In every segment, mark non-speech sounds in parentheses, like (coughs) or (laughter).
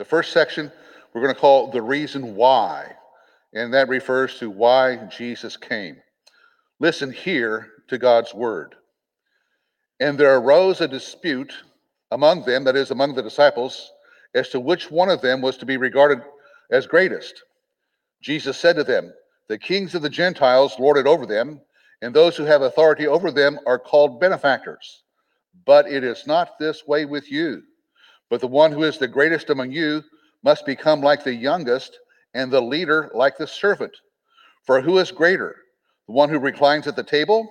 The first section we're going to call the reason why, and that refers to why Jesus came. Listen here to God's word. And there arose a dispute among them, that is, among the disciples, as to which one of them was to be regarded as greatest. Jesus said to them, The kings of the Gentiles lord it over them, and those who have authority over them are called benefactors. But it is not this way with you. But the one who is the greatest among you must become like the youngest, and the leader like the servant. For who is greater, the one who reclines at the table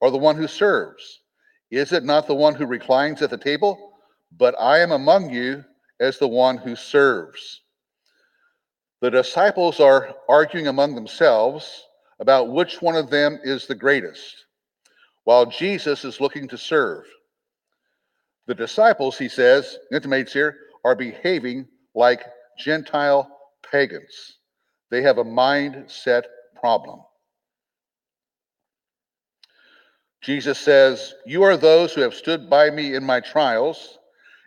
or the one who serves? Is it not the one who reclines at the table? But I am among you as the one who serves. The disciples are arguing among themselves about which one of them is the greatest, while Jesus is looking to serve. The disciples, he says, intimates here, are behaving like Gentile pagans. They have a mindset problem. Jesus says, You are those who have stood by me in my trials,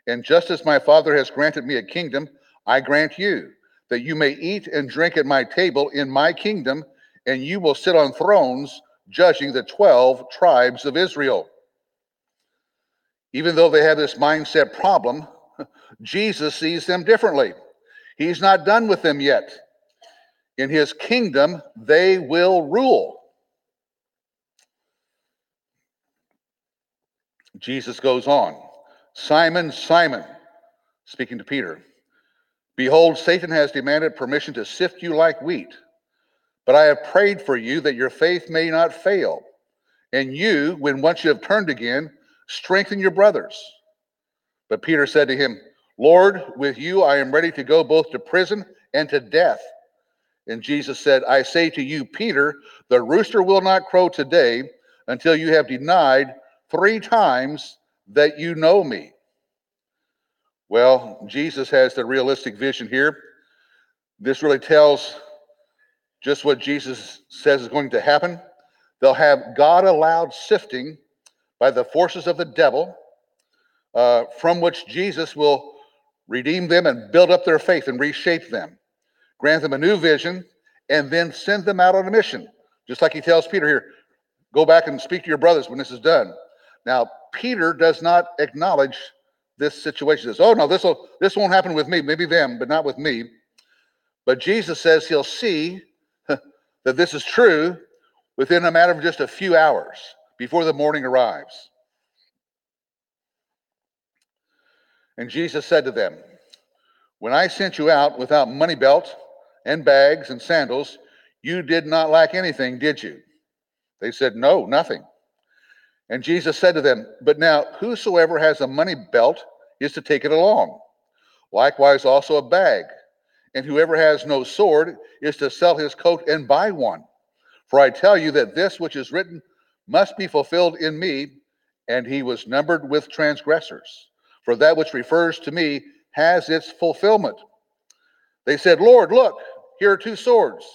and just as my Father has granted me a kingdom, I grant you that you may eat and drink at my table in my kingdom, and you will sit on thrones judging the 12 tribes of Israel. Even though they have this mindset problem, (laughs) Jesus sees them differently. He's not done with them yet. In his kingdom, they will rule. Jesus goes on Simon, Simon, speaking to Peter, behold, Satan has demanded permission to sift you like wheat. But I have prayed for you that your faith may not fail. And you, when once you have turned again, strengthen your brothers. But Peter said to him, Lord, with you I am ready to go both to prison and to death. And Jesus said, I say to you, Peter, the rooster will not crow today until you have denied three times that you know me. Well, Jesus has the realistic vision here. This really tells just what Jesus says is going to happen. They'll have God allowed sifting by the forces of the devil, uh, from which Jesus will redeem them and build up their faith and reshape them, grant them a new vision, and then send them out on a mission. Just like he tells Peter here, go back and speak to your brothers when this is done. Now, Peter does not acknowledge this situation. He says, oh no, this will this won't happen with me, maybe them, but not with me. But Jesus says he'll see (laughs) that this is true within a matter of just a few hours before the morning arrives. And Jesus said to them, When I sent you out without money belt and bags and sandals, you did not lack anything, did you? They said, No, nothing. And Jesus said to them, But now whosoever has a money belt is to take it along, likewise also a bag. And whoever has no sword is to sell his coat and buy one. For I tell you that this which is written must be fulfilled in me, and he was numbered with transgressors for that which refers to me has its fulfillment. They said, Lord, look, here are two swords.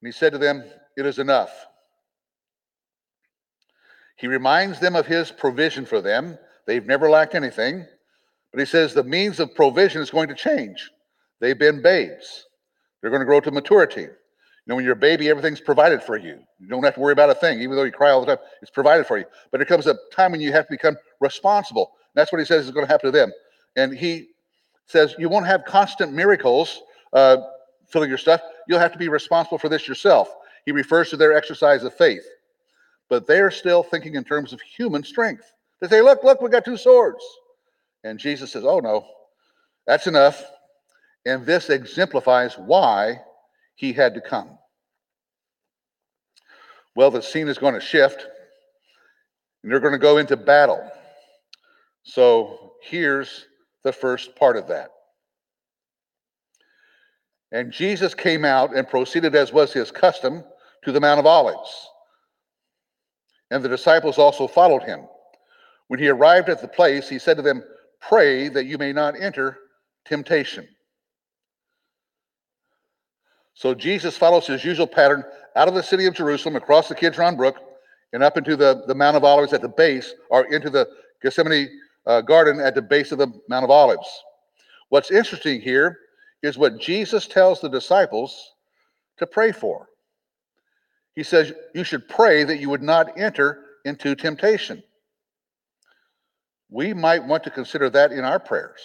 And he said to them, It is enough. He reminds them of his provision for them. They've never lacked anything. But he says the means of provision is going to change. They've been babes, they're going to grow to maturity. You know, when you're a baby, everything's provided for you. You don't have to worry about a thing, even though you cry all the time. It's provided for you. But there comes a time when you have to become responsible. That's what he says is going to happen to them. And he says, You won't have constant miracles uh, filling your stuff. You'll have to be responsible for this yourself. He refers to their exercise of faith. But they're still thinking in terms of human strength. They say, Look, look, we got two swords. And Jesus says, Oh, no, that's enough. And this exemplifies why he had to come. Well, the scene is going to shift, and they're going to go into battle. So here's the first part of that. And Jesus came out and proceeded, as was his custom, to the Mount of Olives. And the disciples also followed him. When he arrived at the place, he said to them, Pray that you may not enter temptation. So Jesus follows his usual pattern out of the city of Jerusalem, across the Kidron Brook, and up into the, the Mount of Olives at the base, or into the Gethsemane uh, garden at the base of the Mount of Olives. What's interesting here is what Jesus tells the disciples to pray for. He says, You should pray that you would not enter into temptation. We might want to consider that in our prayers.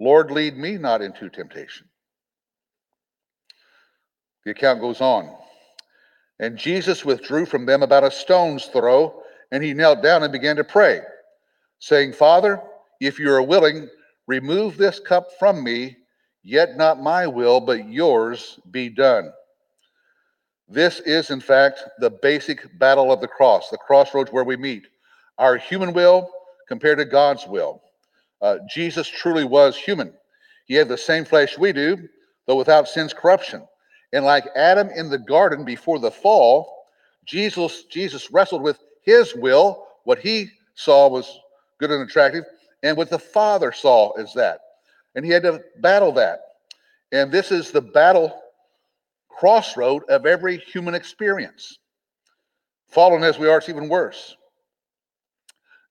Lord, lead me not into temptation. The account goes on. And Jesus withdrew from them about a stone's throw, and he knelt down and began to pray, saying, Father, if you are willing, remove this cup from me, yet not my will, but yours be done. This is, in fact, the basic battle of the cross, the crossroads where we meet. Our human will compared to God's will. Uh, Jesus truly was human. He had the same flesh we do, though without sin's corruption. And like Adam in the garden before the fall, Jesus, Jesus wrestled with his will, what he saw was good and attractive, and what the Father saw is that. And he had to battle that. And this is the battle crossroad of every human experience. Fallen as we are, it's even worse.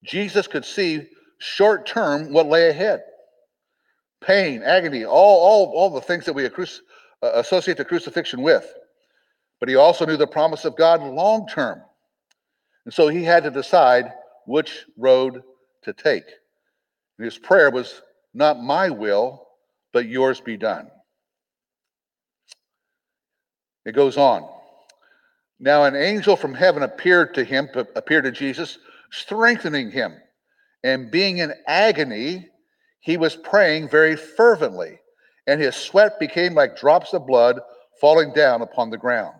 Jesus could see short term what lay ahead pain, agony, all, all, all the things that we uh, associate the crucifixion with. But he also knew the promise of God long term. And so he had to decide which road to take. And his prayer was, Not my will, but yours be done. It goes on. Now an angel from heaven appeared to him, appeared to Jesus, strengthening him. And being in agony, he was praying very fervently and his sweat became like drops of blood falling down upon the ground.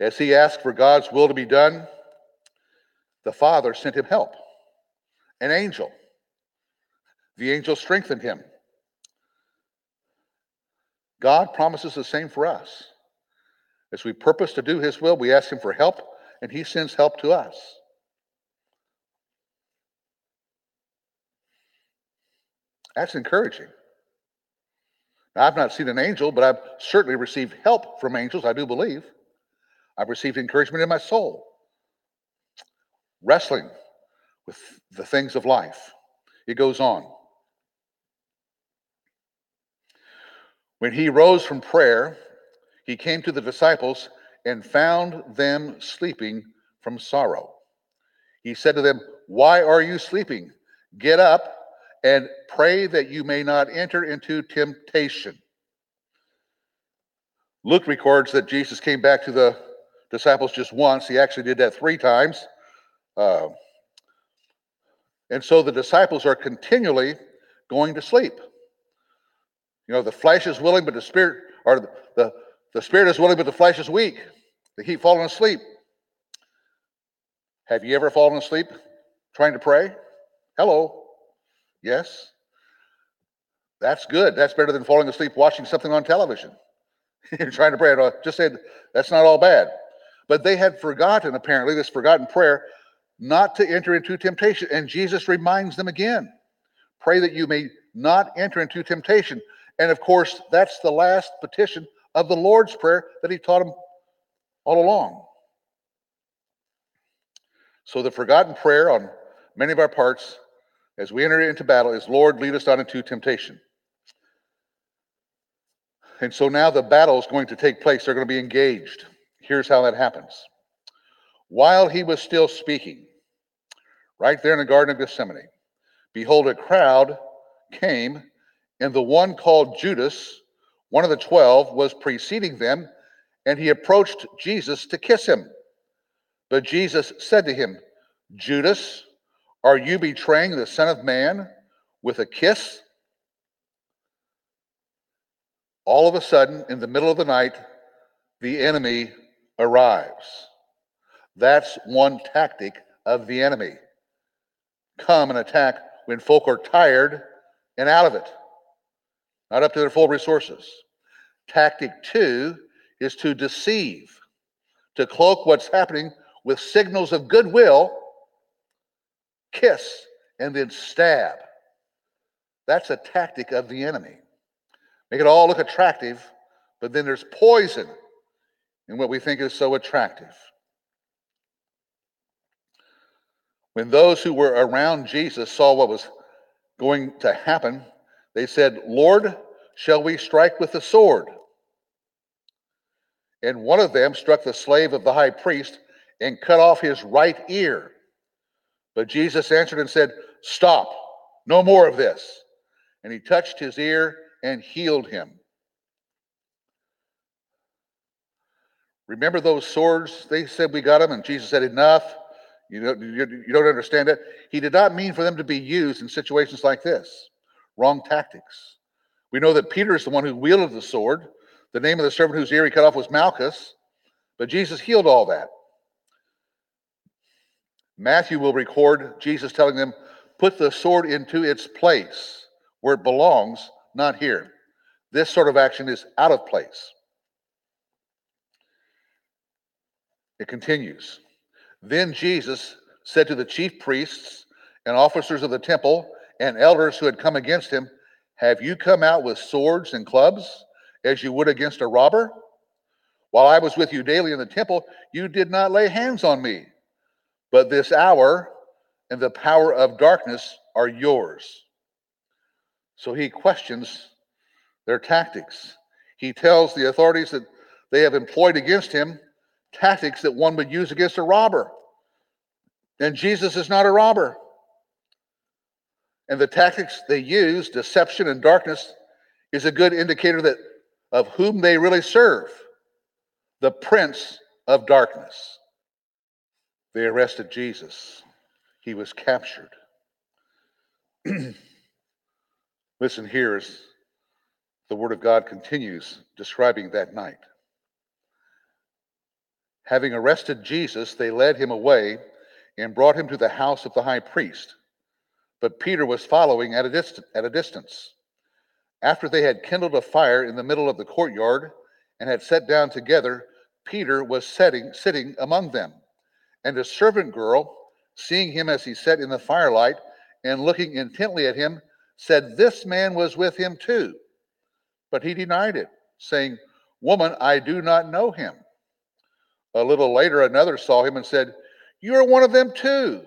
As he asked for God's will to be done, the Father sent him help, an angel. The angel strengthened him. God promises the same for us. As we purpose to do his will, we ask him for help, and he sends help to us. That's encouraging. Now, I've not seen an angel, but I've certainly received help from angels, I do believe. I've received encouragement in my soul, wrestling with the things of life. It goes on. When he rose from prayer, he came to the disciples and found them sleeping from sorrow. He said to them, Why are you sleeping? Get up and pray that you may not enter into temptation. Luke records that Jesus came back to the disciples just once. He actually did that three times. Uh, and so the disciples are continually going to sleep. You know, the flesh is willing, but the spirit, or the, the, the spirit is willing, but the flesh is weak. They keep falling asleep. Have you ever fallen asleep trying to pray? Hello. Yes? That's good. That's better than falling asleep watching something on television. (laughs) You're trying to pray. Just said that's not all bad. But they had forgotten, apparently, this forgotten prayer, not to enter into temptation. And Jesus reminds them again pray that you may not enter into temptation. And of course, that's the last petition of the Lord's Prayer that he taught them all along. So the forgotten prayer on many of our parts as we enter into battle is Lord, lead us not into temptation. And so now the battle is going to take place. They're going to be engaged. Here's how that happens. While he was still speaking, right there in the Garden of Gethsemane, behold, a crowd came, and the one called Judas, one of the twelve, was preceding them, and he approached Jesus to kiss him. But Jesus said to him, Judas, are you betraying the Son of Man with a kiss? All of a sudden, in the middle of the night, the enemy arrives. That's one tactic of the enemy. Come and attack when folk are tired and out of it, not up to their full resources. Tactic two is to deceive, to cloak what's happening with signals of goodwill kiss, and then stab. That's a tactic of the enemy. Make it all look attractive, but then there's poison in what we think is so attractive. When those who were around Jesus saw what was going to happen, they said, Lord, shall we strike with the sword? And one of them struck the slave of the high priest and cut off his right ear. But Jesus answered and said, Stop, no more of this. And he touched his ear and healed him. Remember those swords? They said we got them, and Jesus said, Enough. You don't, you don't understand it. He did not mean for them to be used in situations like this. Wrong tactics. We know that Peter is the one who wielded the sword. The name of the servant whose ear he cut off was Malchus, but Jesus healed all that. Matthew will record Jesus telling them, Put the sword into its place where it belongs, not here. This sort of action is out of place. It continues. Then Jesus said to the chief priests and officers of the temple and elders who had come against him, Have you come out with swords and clubs as you would against a robber? While I was with you daily in the temple, you did not lay hands on me. But this hour and the power of darkness are yours. So he questions their tactics. He tells the authorities that they have employed against him tactics that one would use against a robber. And Jesus is not a robber. And the tactics they use, deception and darkness, is a good indicator that of whom they really serve, the prince of darkness. They arrested Jesus. He was captured. (clears throat) Listen here as the word of God continues describing that night. Having arrested Jesus, they led him away and brought him to the house of the high priest. But Peter was following at a, dist- at a distance. After they had kindled a fire in the middle of the courtyard and had sat down together, Peter was setting, sitting among them. And a servant girl, seeing him as he sat in the firelight and looking intently at him, said, This man was with him too. But he denied it, saying, Woman, I do not know him. A little later, another saw him and said, You are one of them too.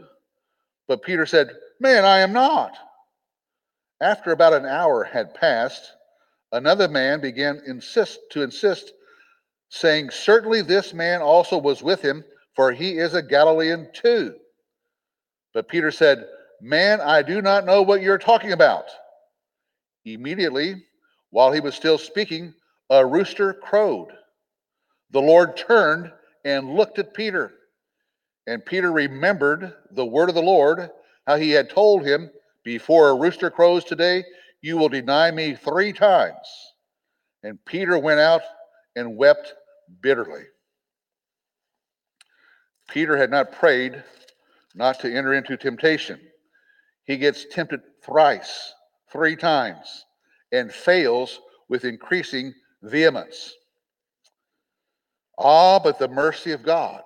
But Peter said, Man, I am not. After about an hour had passed, another man began insist, to insist, saying, Certainly this man also was with him, for he is a Galilean too. But Peter said, Man, I do not know what you're talking about. Immediately, while he was still speaking, a rooster crowed. The Lord turned and looked at Peter. And Peter remembered the word of the Lord, how he had told him, Before a rooster crows today, you will deny me three times. And Peter went out and wept bitterly. Peter had not prayed not to enter into temptation. He gets tempted thrice, three times, and fails with increasing vehemence. Ah, but the mercy of God.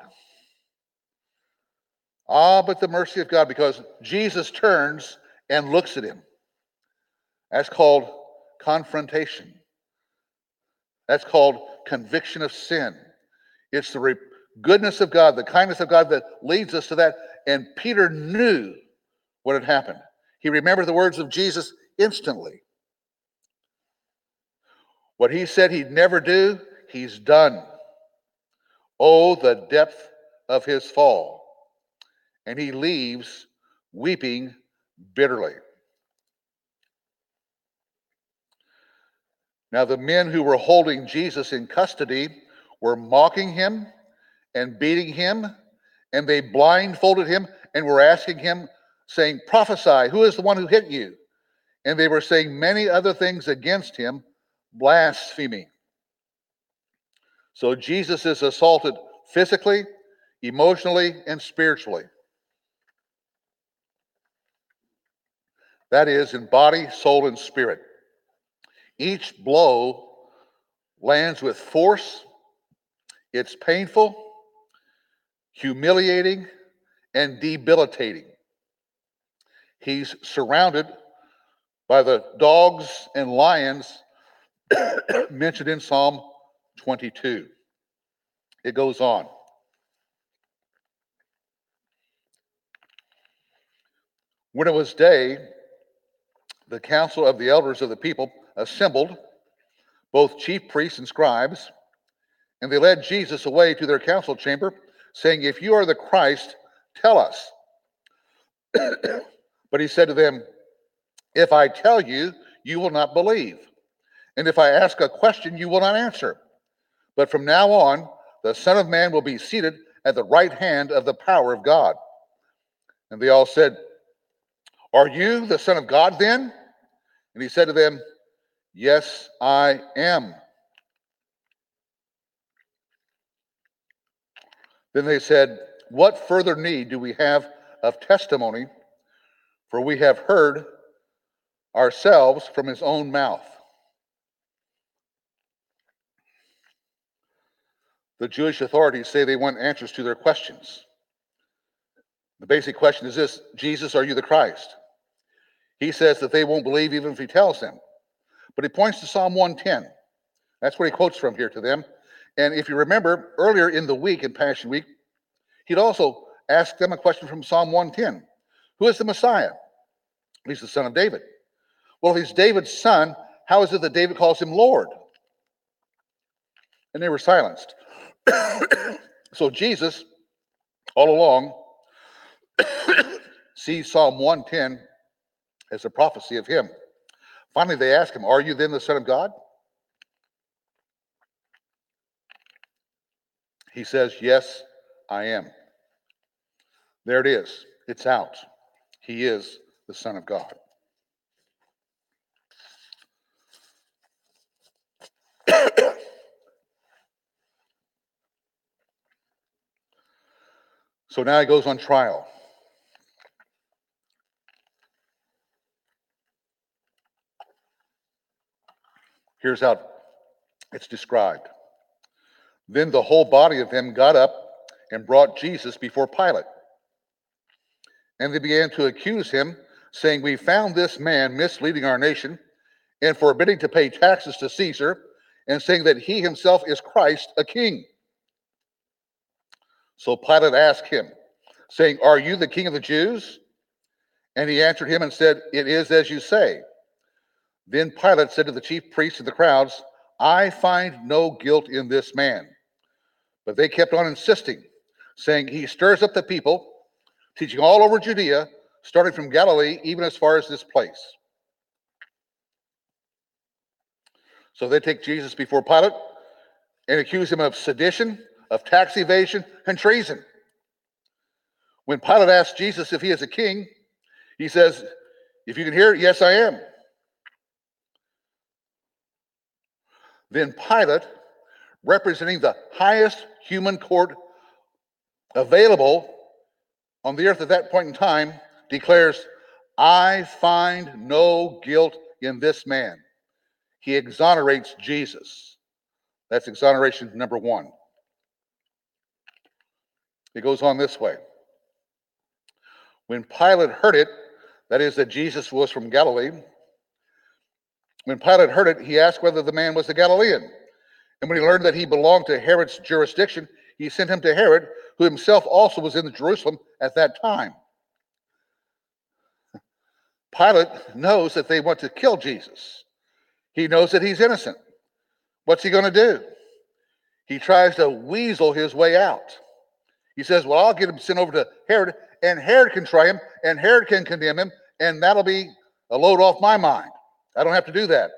Ah, but the mercy of God, because Jesus turns and looks at him. That's called confrontation. That's called conviction of sin. It's the goodness of God, the kindness of God that leads us to that. And Peter knew what had happened. He remembered the words of Jesus instantly. What he said he'd never do, he's done. Oh, the depth of his fall. And he leaves weeping bitterly. Now, the men who were holding Jesus in custody were mocking him and beating him, and they blindfolded him and were asking him, saying, Prophesy, who is the one who hit you? And they were saying many other things against him, blaspheming. So Jesus is assaulted physically, emotionally, and spiritually. That is, in body, soul, and spirit. Each blow lands with force, it's painful, humiliating, and debilitating. He's surrounded by the dogs and lions (coughs) mentioned in Psalm 22. It goes on. When it was day, the council of the elders of the people assembled, both chief priests and scribes, and they led Jesus away to their council chamber, saying, If you are the Christ, tell us. (coughs) but he said to them, If I tell you, you will not believe. And if I ask a question, you will not answer. But from now on, the Son of Man will be seated at the right hand of the power of God. And they all said, Are you the Son of God then? And he said to them, Yes, I am. Then they said, What further need do we have of testimony? For we have heard ourselves from his own mouth. The Jewish authorities say they want answers to their questions. The basic question is this Jesus, are you the Christ? He says that they won't believe even if he tells them. But he points to Psalm 110. That's what he quotes from here to them. And if you remember, earlier in the week, in Passion Week, he'd also asked them a question from Psalm 110 Who is the Messiah? He's the son of David. Well, if he's David's son, how is it that David calls him Lord? And they were silenced. (coughs) so Jesus, all along, (coughs) sees Psalm 110 as a prophecy of him. Finally, they ask him, Are you then the Son of God? He says, Yes, I am. There it is. It's out. He is the Son of God. (coughs) so now he goes on trial. Here's how it's described. Then the whole body of them got up and brought Jesus before Pilate. And they began to accuse him, saying, We found this man misleading our nation and forbidding to pay taxes to Caesar, and saying that he himself is Christ, a king. So Pilate asked him, saying, Are you the king of the Jews? And he answered him and said, It is as you say. Then Pilate said to the chief priests and the crowds, I find no guilt in this man. But they kept on insisting, saying, He stirs up the people, teaching all over Judea, starting from Galilee, even as far as this place. So they take Jesus before Pilate and accuse him of sedition, of tax evasion, and treason. When Pilate asks Jesus if he is a king, he says, If you can hear, yes, I am. Then Pilate, representing the highest human court available on the earth at that point in time, declares, I find no guilt in this man. He exonerates Jesus. That's exoneration number one. It goes on this way. When Pilate heard it, that is, that Jesus was from Galilee, when Pilate heard it, he asked whether the man was a Galilean. And when he learned that he belonged to Herod's jurisdiction, he sent him to Herod, who himself also was in Jerusalem at that time. (laughs) Pilate knows that they want to kill Jesus. He knows that he's innocent. What's he going to do? He tries to weasel his way out. He says, Well, I'll get him sent over to Herod, and Herod can try him, and Herod can condemn him, and that'll be a load off my mind. I don't have to do that.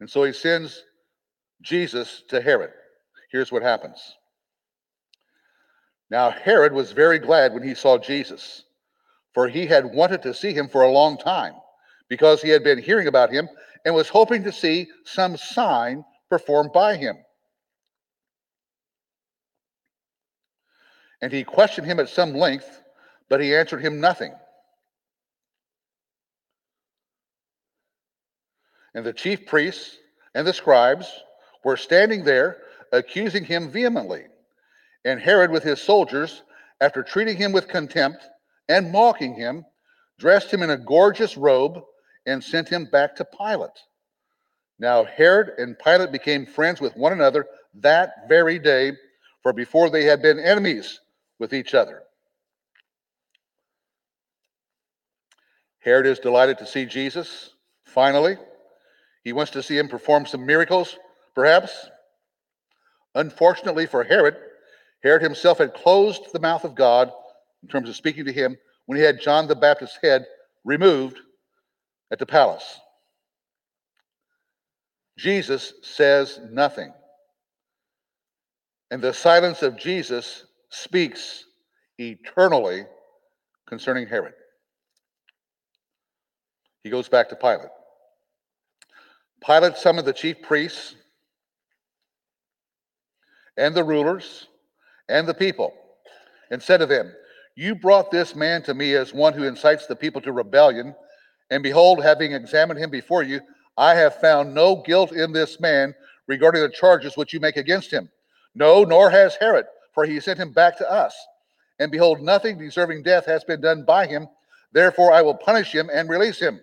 And so he sends Jesus to Herod. Here's what happens. Now, Herod was very glad when he saw Jesus, for he had wanted to see him for a long time, because he had been hearing about him and was hoping to see some sign performed by him. And he questioned him at some length, but he answered him nothing. And the chief priests and the scribes were standing there, accusing him vehemently. And Herod, with his soldiers, after treating him with contempt and mocking him, dressed him in a gorgeous robe and sent him back to Pilate. Now, Herod and Pilate became friends with one another that very day, for before they had been enemies with each other. Herod is delighted to see Jesus, finally. He wants to see him perform some miracles, perhaps. Unfortunately for Herod, Herod himself had closed the mouth of God in terms of speaking to him when he had John the Baptist's head removed at the palace. Jesus says nothing. And the silence of Jesus speaks eternally concerning Herod. He goes back to Pilate. Pilate summoned the chief priests and the rulers and the people and said to them, You brought this man to me as one who incites the people to rebellion. And behold, having examined him before you, I have found no guilt in this man regarding the charges which you make against him. No, nor has Herod, for he sent him back to us. And behold, nothing deserving death has been done by him. Therefore, I will punish him and release him.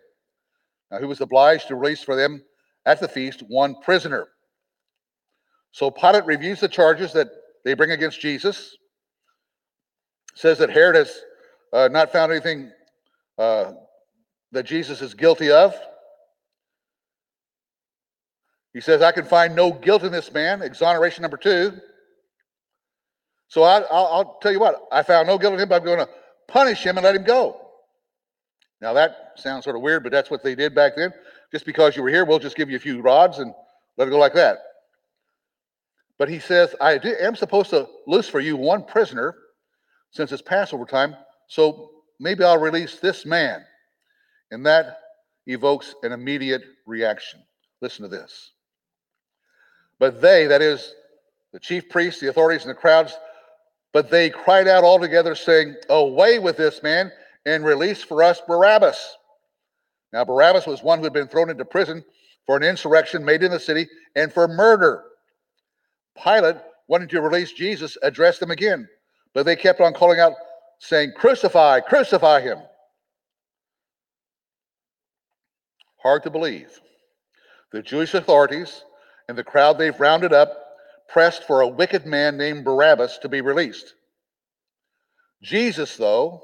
Now, he was obliged to release for them at the feast one prisoner. So Pilate reviews the charges that they bring against Jesus, says that Herod has uh, not found anything uh, that Jesus is guilty of. He says, I can find no guilt in this man, exoneration number two. So I, will tell you what, I found no guilt in him, but I'm going to punish him and let him go. Now that sounds sort of weird, but that's what they did back then. Just because you were here, we'll just give you a few rods and let it go like that. But he says, I am supposed to loose for you one prisoner since it's Passover time, so maybe I'll release this man. And that evokes an immediate reaction. Listen to this. But they, that is, the chief priests, the authorities, and the crowds, but they cried out all together, saying, Away with this man, and release for us Barabbas. Now, Barabbas was one who had been thrown into prison for an insurrection made in the city and for murder. Pilate, wanting to release Jesus, addressed them again, but they kept on calling out, saying, Crucify, crucify him. Hard to believe. The Jewish authorities and the crowd they've rounded up pressed for a wicked man named Barabbas to be released. Jesus, though,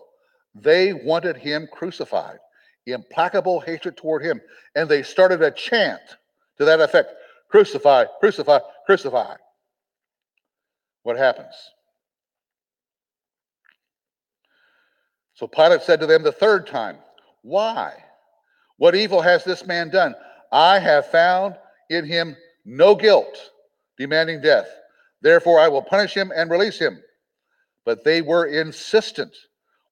they wanted him crucified, implacable hatred toward him, and they started a chant to that effect Crucify, crucify, crucify. What happens? So Pilate said to them the third time, Why? What evil has this man done? I have found in him no guilt, demanding death. Therefore, I will punish him and release him. But they were insistent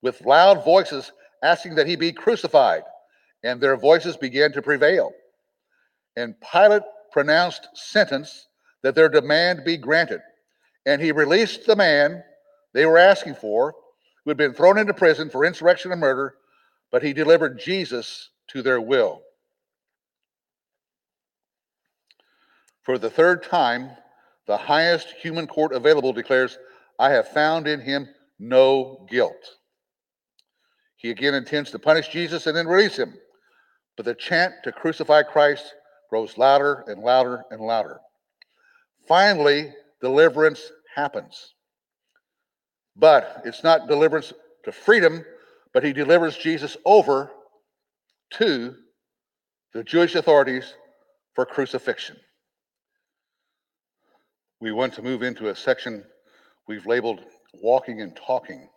with loud voices, asking that he be crucified. And their voices began to prevail. And Pilate pronounced sentence that their demand be granted and he released the man they were asking for, who had been thrown into prison for insurrection and murder, but he delivered Jesus to their will. For the third time, the highest human court available declares, I have found in him no guilt. He again intends to punish Jesus and then release him. But the chant to crucify Christ grows louder and louder and louder. Finally, deliverance happens. But it's not deliverance to freedom, but he delivers Jesus over to the Jewish authorities for crucifixion. We want to move into a section we've labeled Walking and Talking.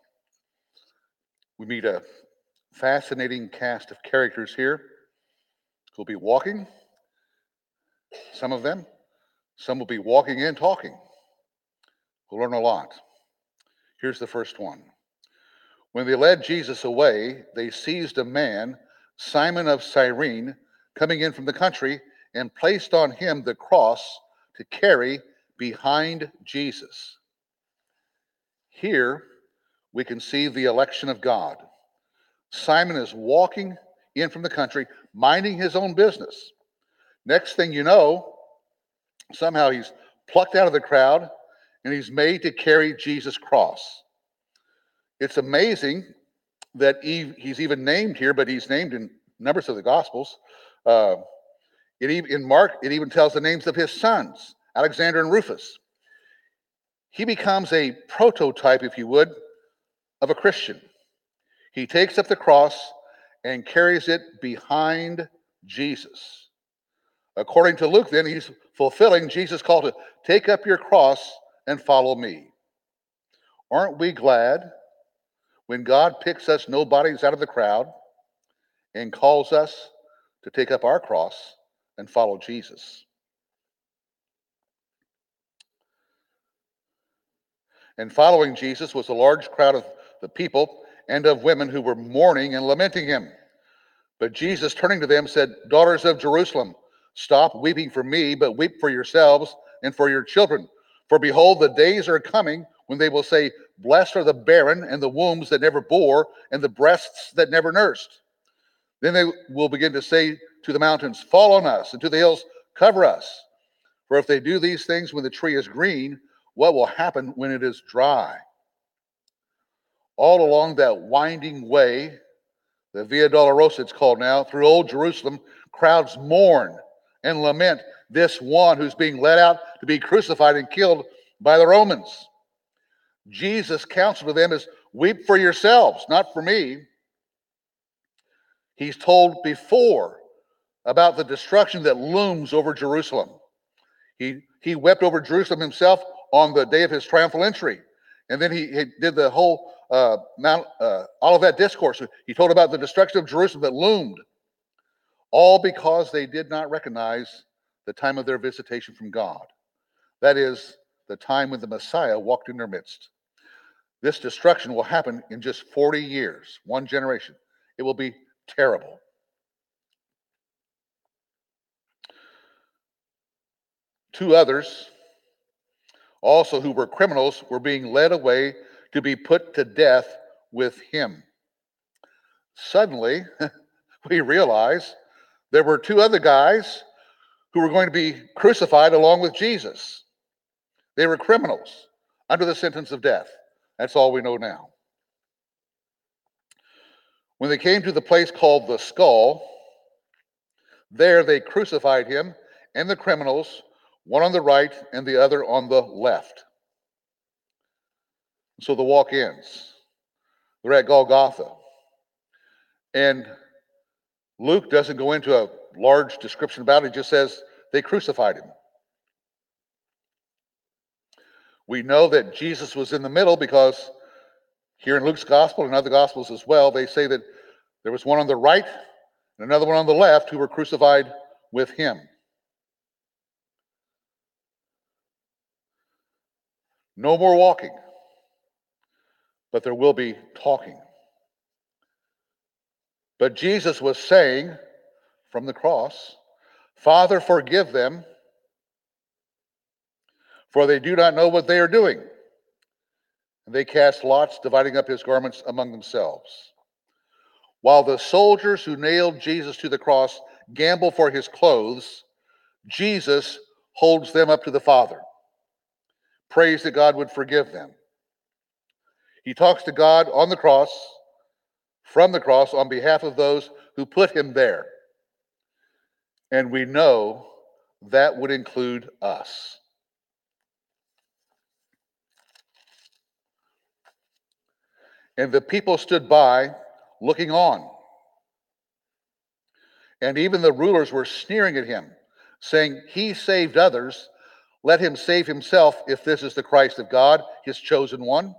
We meet a fascinating cast of characters here who'll be walking, some of them, some will be walking and talking. We'll learn a lot. Here's the first one. When they led Jesus away, they seized a man, Simon of Cyrene, coming in from the country, and placed on him the cross to carry behind Jesus. Here we can see the election of God. Simon is walking in from the country, minding his own business. Next thing you know, somehow he's plucked out of the crowd and he's made to carry Jesus' cross. It's amazing that he, he's even named here, but he's named in numbers of the Gospels. Uh, it in Mark, it even tells the names of his sons, Alexander and Rufus. He becomes a prototype, if you would, of a Christian. He takes up the cross and carries it behind Jesus. According to Luke, then, he's fulfilling Jesus' call to take up your cross and follow me. Aren't we glad when God picks us nobodies out of the crowd and calls us to take up our cross and follow Jesus? And following Jesus was a large crowd of the people and of women who were mourning and lamenting him. But Jesus, turning to them, said, Daughters of Jerusalem, stop weeping for me, but weep for yourselves and for your children. For behold, the days are coming when they will say, Blessed are the barren and the wombs that never bore and the breasts that never nursed. Then they will begin to say to the mountains, Fall on us, and to the hills, Cover us. For if they do these things when the tree is green, what will happen when it is dry? All along that winding way, the Via Dolorosa it's called now, through Old Jerusalem, crowds mourn and lament this one who's being led out to be crucified and killed by the Romans. Jesus' counsel to them is weep for yourselves, not for me. He's told before about the destruction that looms over Jerusalem. He, he wept over Jerusalem himself on the day of his triumphal entry. And then he, he did the whole uh, Mount uh, Olivet discourse. He told about the destruction of Jerusalem that loomed, all because they did not recognize the time of their visitation from God. That is, the time when the Messiah walked in their midst. This destruction will happen in just 40 years, one generation. It will be terrible. Two others, also who were criminals, were being led away to be put to death with him. Suddenly, (laughs) we realize there were two other guys who were going to be crucified along with Jesus. They were criminals under the sentence of death. That's all we know now. When they came to the place called the skull, there they crucified him and the criminals, one on the right and the other on the left. So the walk ends. They're at Golgotha. And Luke doesn't go into a large description about it, just says they crucified him. We know that Jesus was in the middle because here in Luke's gospel and other gospels as well, they say that there was one on the right and another one on the left who were crucified with him. No more walking but there will be talking. But Jesus was saying from the cross, Father, forgive them, for they do not know what they are doing. And they cast lots, dividing up his garments among themselves. While the soldiers who nailed Jesus to the cross gamble for his clothes, Jesus holds them up to the Father. Prays that God would forgive them. He talks to God on the cross, from the cross, on behalf of those who put him there. And we know that would include us. And the people stood by, looking on. And even the rulers were sneering at him, saying, He saved others. Let him save himself if this is the Christ of God, his chosen one.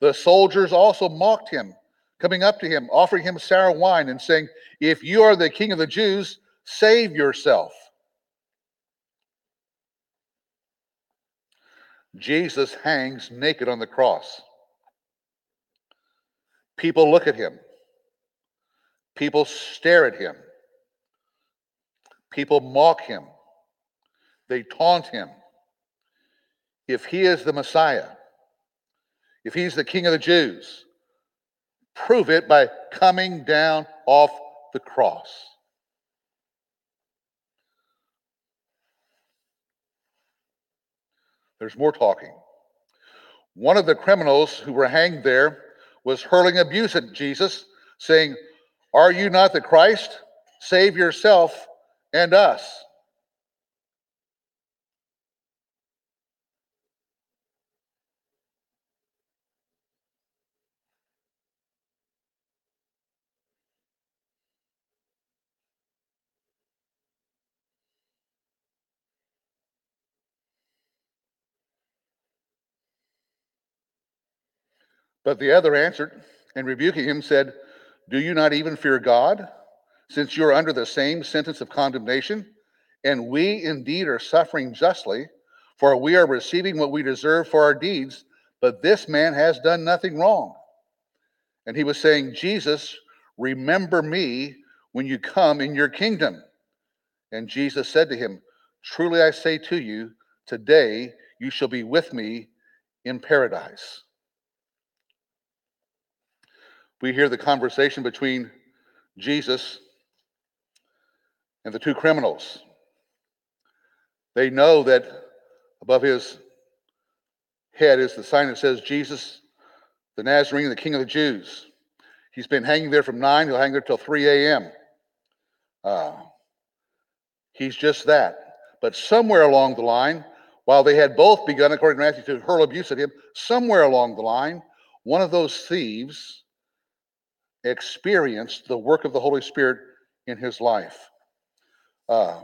The soldiers also mocked him, coming up to him, offering him sour wine, and saying, If you are the king of the Jews, save yourself. Jesus hangs naked on the cross. People look at him. People stare at him. People mock him. They taunt him. If he is the Messiah, if he's the king of the Jews, prove it by coming down off the cross. There's more talking. One of the criminals who were hanged there was hurling abuse at Jesus, saying, Are you not the Christ? Save yourself and us. But the other answered, and rebuking him, said, Do you not even fear God, since you are under the same sentence of condemnation? And we indeed are suffering justly, for we are receiving what we deserve for our deeds, but this man has done nothing wrong. And he was saying, Jesus, remember me when you come in your kingdom. And Jesus said to him, Truly I say to you, today you shall be with me in paradise. We hear the conversation between Jesus and the two criminals. They know that above his head is the sign that says, Jesus, the Nazarene, the King of the Jews. He's been hanging there from 9, he'll hang there till 3 a.m. Uh, he's just that. But somewhere along the line, while they had both begun, according to Matthew, to hurl abuse at him, somewhere along the line, one of those thieves experienced the work of the Holy Spirit in his life. Uh,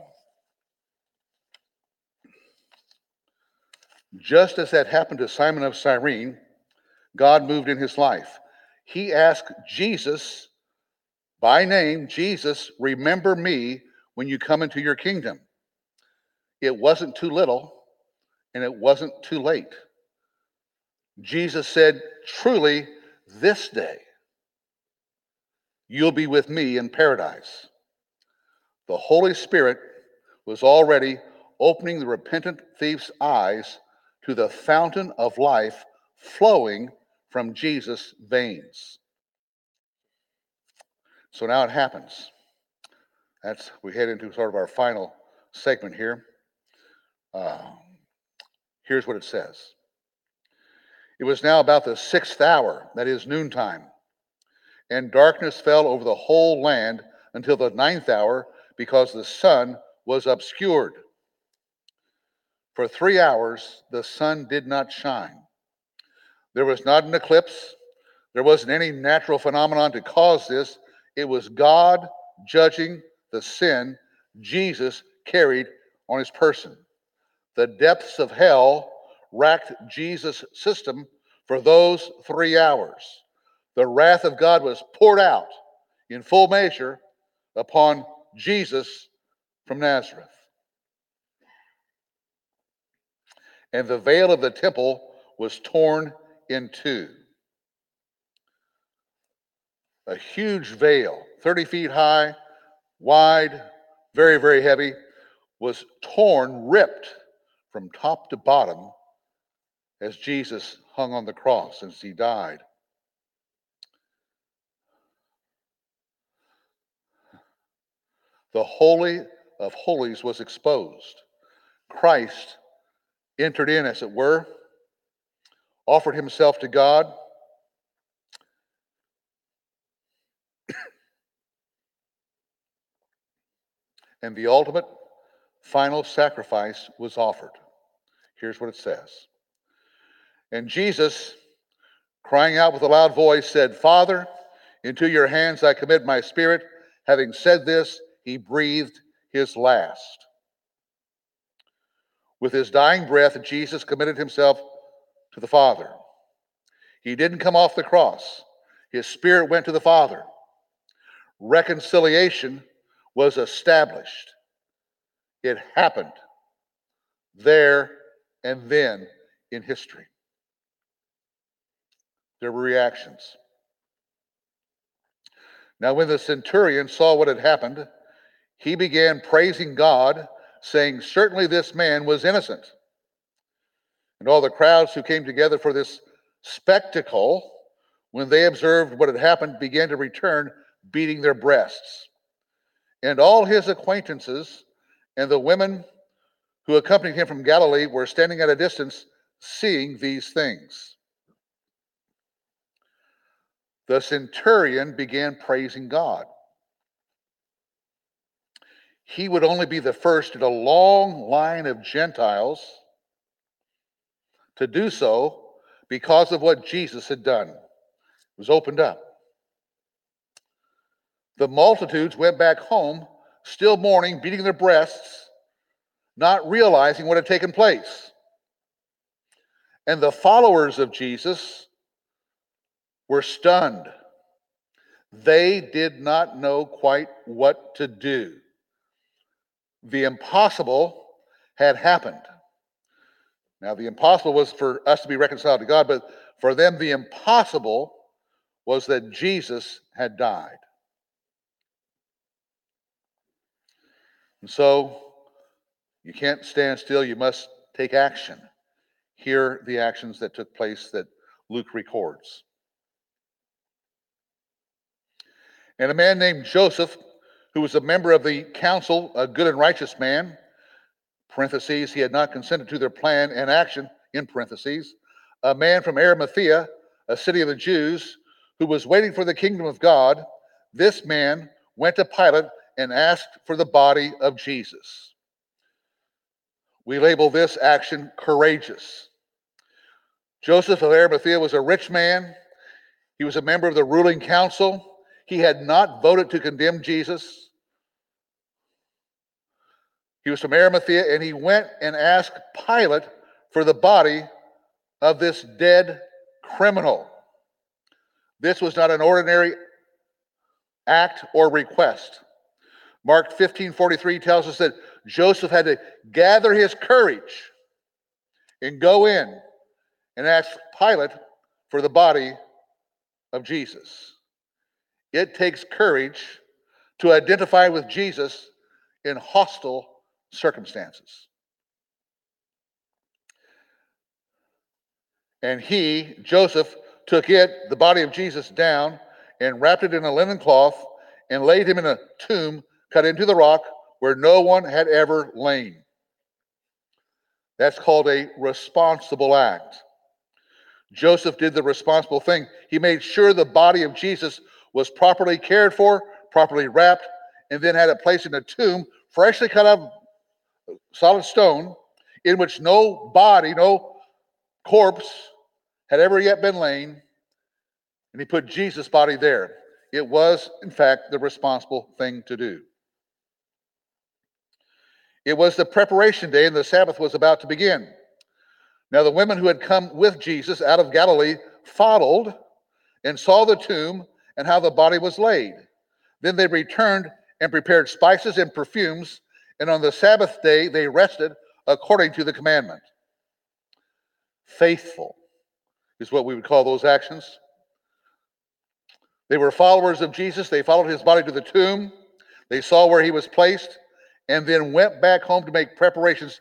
just as that happened to Simon of Cyrene, God moved in his life. He asked Jesus by name, Jesus, remember me when you come into your kingdom. It wasn't too little and it wasn't too late. Jesus said, Truly, this day you'll be with me in paradise. The Holy Spirit was already opening the repentant thief's eyes to the fountain of life flowing from Jesus' veins. So now it happens. That's we head into sort of our final segment here. Uh, here's what it says. It was now about the sixth hour, that is noontime, and darkness fell over the whole land until the ninth hour, because the sun was obscured. For three hours, the sun did not shine. There was not an eclipse. There wasn't any natural phenomenon to cause this. It was God judging the sin Jesus carried on his person. The depths of hell racked Jesus' system for those three hours. The wrath of God was poured out in full measure upon Jesus from Nazareth. And the veil of the temple was torn in two. A huge veil, 30 feet high, wide, very, very heavy, was torn, ripped from top to bottom as Jesus hung on the cross as he died. The Holy of Holies was exposed. Christ entered in, as it were, offered himself to God. (coughs) and the ultimate final sacrifice was offered. Here's what it says. And Jesus, crying out with a loud voice, said, Father, into your hands I commit my spirit. Having said this, he breathed his last. With his dying breath, Jesus committed himself to the Father. He didn't come off the cross, his spirit went to the Father. Reconciliation was established. It happened there and then in history. There were reactions. Now, when the centurion saw what had happened, he began praising God, saying, Certainly this man was innocent. And all the crowds who came together for this spectacle, when they observed what had happened, began to return, beating their breasts. And all his acquaintances and the women who accompanied him from Galilee were standing at a distance, seeing these things. The centurion began praising God. He would only be the first in a long line of Gentiles to do so because of what Jesus had done. It was opened up. The multitudes went back home, still mourning, beating their breasts, not realizing what had taken place. And the followers of Jesus were stunned. They did not know quite what to do. The impossible had happened. Now, the impossible was for us to be reconciled to God, but for them, the impossible was that Jesus had died. And so, you can't stand still, you must take action. Hear the actions that took place that Luke records. And a man named Joseph, who was a member of the council, a good and righteous man, parentheses, he had not consented to their plan and action, in parentheses, a man from Arimathea, a city of the Jews, who was waiting for the kingdom of God, this man went to Pilate and asked for the body of Jesus. We label this action courageous. Joseph of Arimathea was a rich man. He was a member of the ruling council. He had not voted to condemn Jesus. He was from Arimathea, and he went and asked Pilate for the body of this dead criminal. This was not an ordinary act or request. Mark 15 43 tells us that Joseph had to gather his courage and go in and ask Pilate for the body of Jesus. It takes courage to identify with Jesus in hostile circumstances. And he, Joseph, took it, the body of Jesus, down and wrapped it in a linen cloth and laid him in a tomb cut into the rock where no one had ever lain. That's called a responsible act. Joseph did the responsible thing. He made sure the body of Jesus was properly cared for, properly wrapped, and then had it placed in a tomb freshly cut out of solid stone in which no body, no corpse had ever yet been lain. And he put Jesus' body there. It was, in fact, the responsible thing to do. It was the preparation day, and the Sabbath was about to begin. Now, the women who had come with Jesus out of Galilee followed and saw the tomb and how the body was laid. Then they returned and prepared spices and perfumes, and on the Sabbath day they rested according to the commandment. Faithful is what we would call those actions. They were followers of Jesus. They followed his body to the tomb. They saw where he was placed and then went back home to make preparations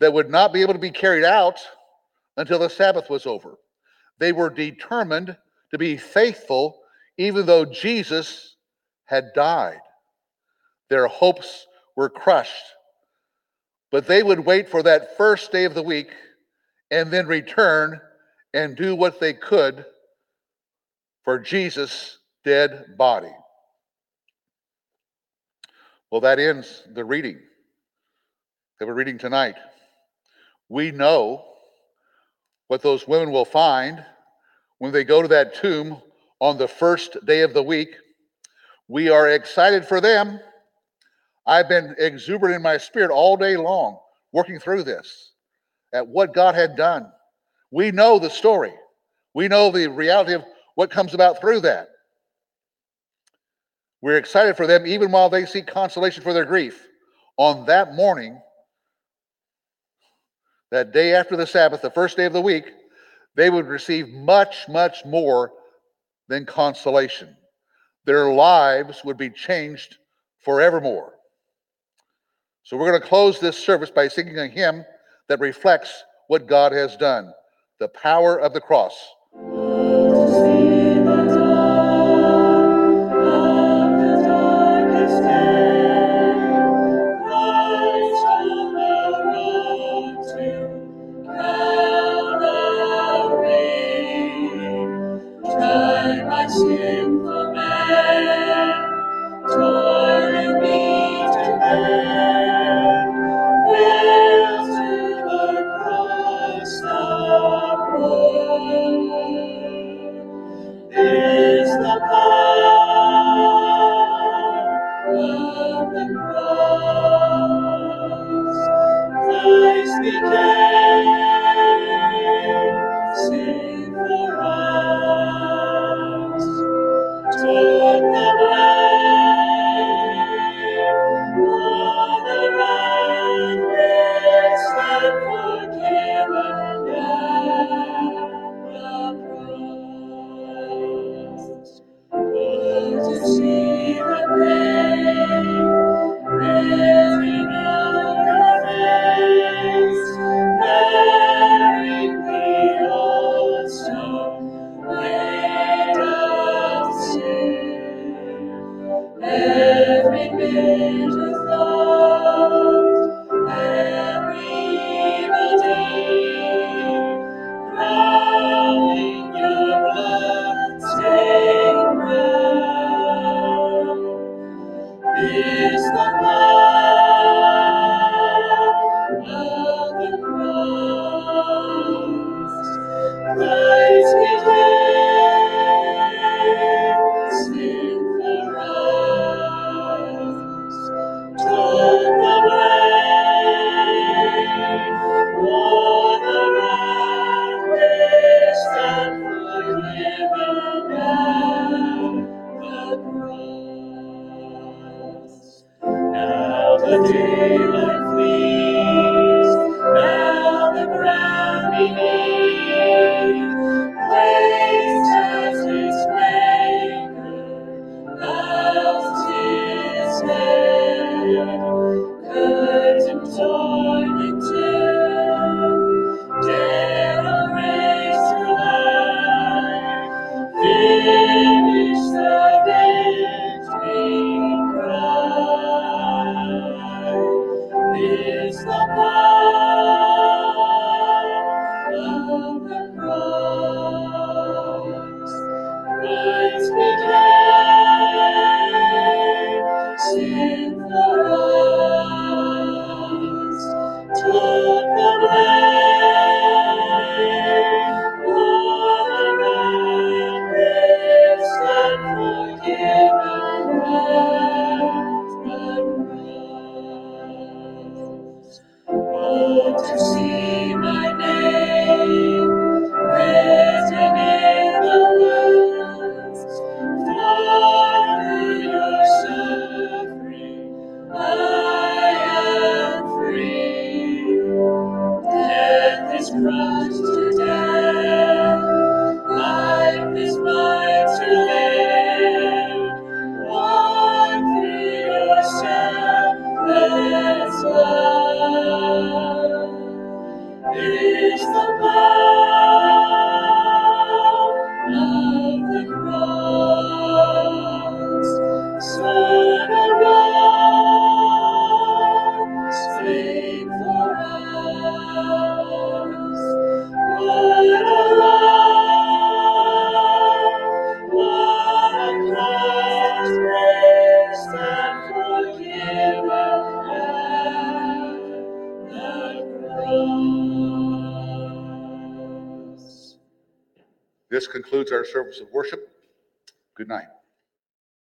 that would not be able to be carried out until the Sabbath was over. They were determined to be faithful even though Jesus had died. Their hopes were crushed. But they would wait for that first day of the week and then return and do what they could for Jesus' dead body. Well, that ends the reading that we're reading tonight. We know what those women will find when they go to that tomb on the first day of the week. We are excited for them. I've been exuberant in my spirit all day long, working through this at what God had done. We know the story, we know the reality of what comes about through that. We're excited for them even while they seek consolation for their grief. On that morning, that day after the Sabbath, the first day of the week, they would receive much, much more than consolation. Their lives would be changed forevermore. So we're going to close this service by singing a hymn that reflects what God has done the power of the cross. Is the power